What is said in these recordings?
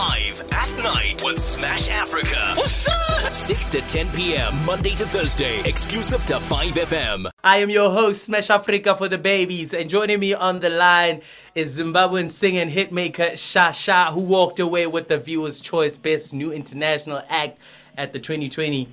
Live at night with Smash Africa. What's up? 6 to 10 p.m. Monday to Thursday. Exclusive to 5FM. I am your host, Smash Africa for the babies, and joining me on the line is Zimbabwean singer and hitmaker Sha Sha, who walked away with the Viewers' Choice Best New International Act at the 2020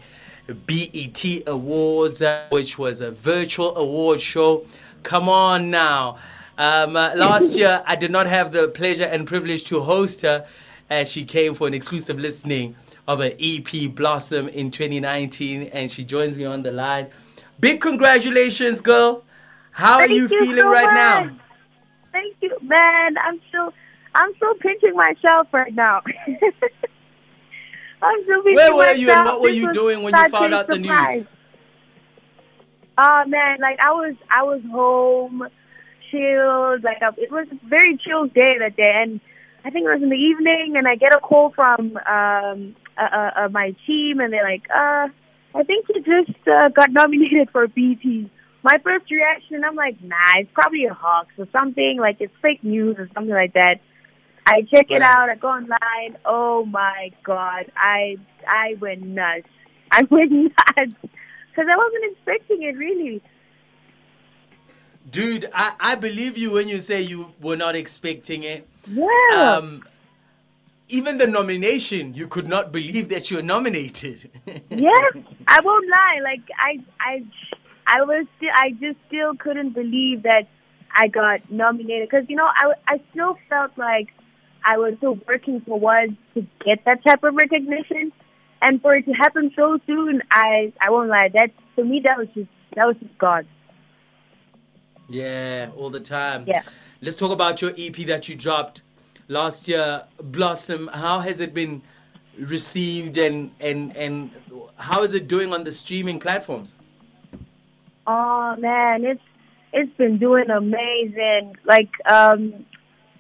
BET Awards, uh, which was a virtual award show. Come on now. Um, uh, last year, I did not have the pleasure and privilege to host her as she came for an exclusive listening of her EP Blossom in 2019, and she joins me on the line. Big congratulations, girl. How Thank are you, you feeling so right much. now? Thank you, man. I'm still, I'm still pinching myself right now. I'm still pinching Where were you and what were This you doing when you found out the news? Oh man, like I was, I was home, chilled. Like I, it was a very chill day that day, and I think it was in the evening, and I get a call from um uh, uh, uh, my team, and they're like, uh, I think you just uh, got nominated for BT. My first reaction, I'm like, nah, it's probably a hoax or something. Like it's fake news or something like that. I check it out. I go online. Oh my god, I I went nuts. I went nuts because I wasn't expecting it really. Dude, I, I believe you when you say you were not expecting it. Yeah. Um, even the nomination, you could not believe that you were nominated. yes, I won't lie. Like I I I was still I just still couldn't believe that I got nominated because you know I I still felt like I was still working towards to get that type of recognition, and for it to happen so soon, I I won't lie. That for me that was just that was just God. Yeah, all the time. Yeah. Let's talk about your EP that you dropped last year, Blossom. How has it been received and and and how is it doing on the streaming platforms? Oh man, it's it's been doing amazing. Like, um,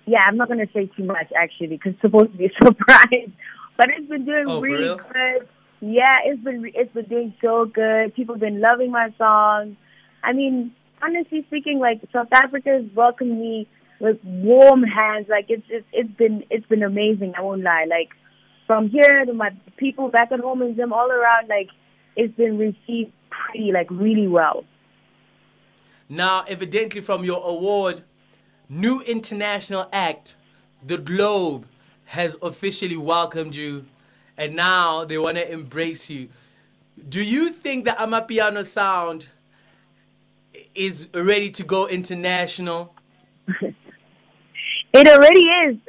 yeah, I'm not gonna say too much actually because it's supposed to be a surprise, but it's been doing Oh, really real? good. Yeah, it's been it's been doing so good. People have been loving my songs. I mean, honestly speaking, like South Africa has welcomed me with warm hands. Like it's it's it's been it's been amazing. I won't lie. Like from here to my people back at home and them all around, like it's been received pretty like really well. Now, evidently from your award, New International Act, the Globe has officially welcomed you and now they want to embrace you. Do you think the Amapiano sound is ready to go international? It already is.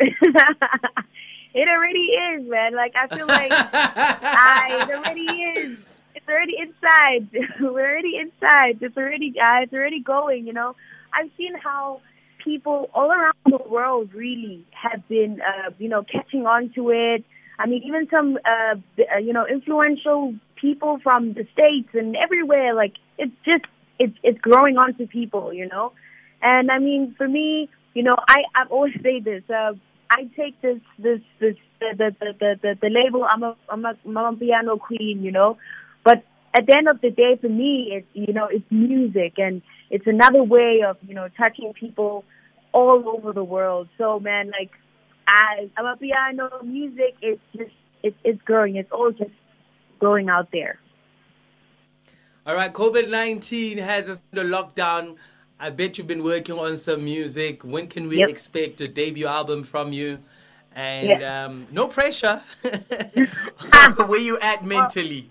it already is, man. Like I feel like I it already is. It's already inside. We're already inside. It's already uh, it's already going, you know. I've seen how people all around the world really have been uh, you know, catching on to it. I mean, even some uh, uh you know, influential people from the states and everywhere like it's just it's it's growing onto people, you know. And I mean, for me, you know, I I've always say this. Uh, I take this this this the the the the, the, label. I'm a I'm a Amapiano queen, you know. But at the end of the day, for me, it's you know it's music and it's another way of you know touching people all over the world. So man, like I Amapiano music. It's just it's it's growing. It's all just going out there. All right, COVID 19 has us in the lockdown. I bet you've been working on some music. When can we Yep. expect a debut album from you? And Yeah. um, no pressure. Where you at mentally?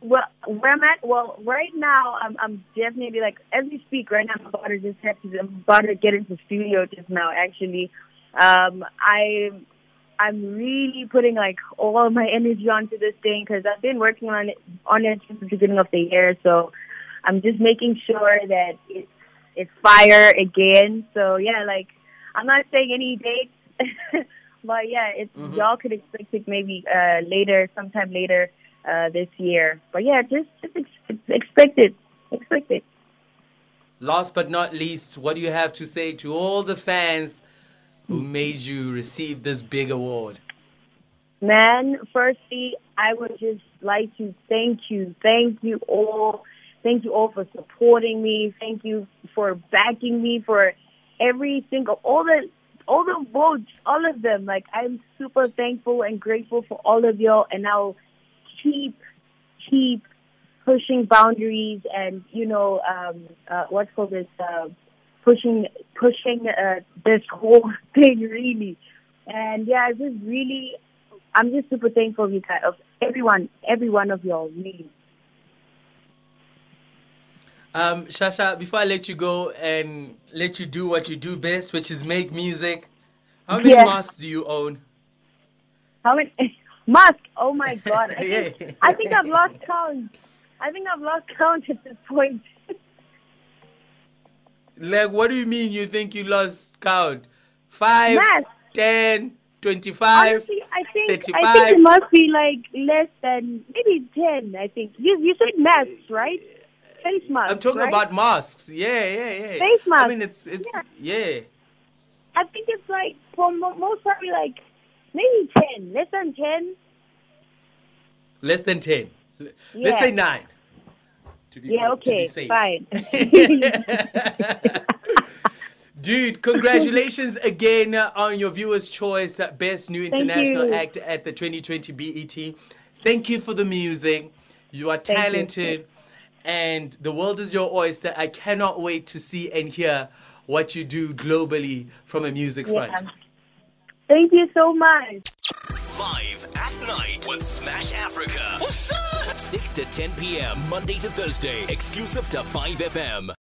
Well, where I'm at, well, right now, I'm, I'm definitely like, as we speak right now, I'm about to just have to, I'm about to get into the studio just now, actually. Um, I, I'm really putting like all my energy onto this thing because I've been working on it, on it since the beginning of the year. So I'm just making sure that it's, it's fire again. So yeah, like, I'm not saying any dates, but yeah, it's, Mhm. y'all could expect it maybe, uh, later, sometime later uh, this year. But yeah, just just ex- expect it. Expect it. Last but not least, what do you have to say to all the fans who made you receive this big award? Man, firstly, I would just like to thank you. Thank you all. Thank you all for supporting me. Thank you for backing me for every single all the all the votes, all of them. Like I'm super thankful and grateful for all of y'all, and I'll keep keep pushing boundaries and you know um, uh, what's called this uh, pushing pushing uh, this whole thing really. And yeah, I just really, I'm just super thankful of you guys, of everyone, every one of y'all, really. Um, Sha Sha, before I let you go and let you do what you do best, which is make music, how many Yeah. masks do you own? How many? masks? Oh my God. I Yeah. I think I've lost count. I think I've lost count at this point. Like, what do you mean you think you lost count? Five, Masks. ten, twenty-five? Honestly, I think I think it must be like less than maybe ten. I think you you said masks, right? Face masks. I'm talking right? about masks. Yeah, yeah, yeah. Face I mean, it's it's Yeah. yeah. I think it's like for mo- most probably like maybe ten, less than ten. Less than ten. L- Let's say nine. To be, Yeah, to be okay, fine. Dude, congratulations again on your Viewers' Choice Best New International. Act at the 2020 BET. Thank you for the music. You are Thank you. talented, and the world is your oyster. I cannot wait to see and hear what you do globally from a music front. Thank you so much. Live at night with Smash Africa. What's up? 6 to 10 p.m. Monday to Thursday. Exclusive to 5FM.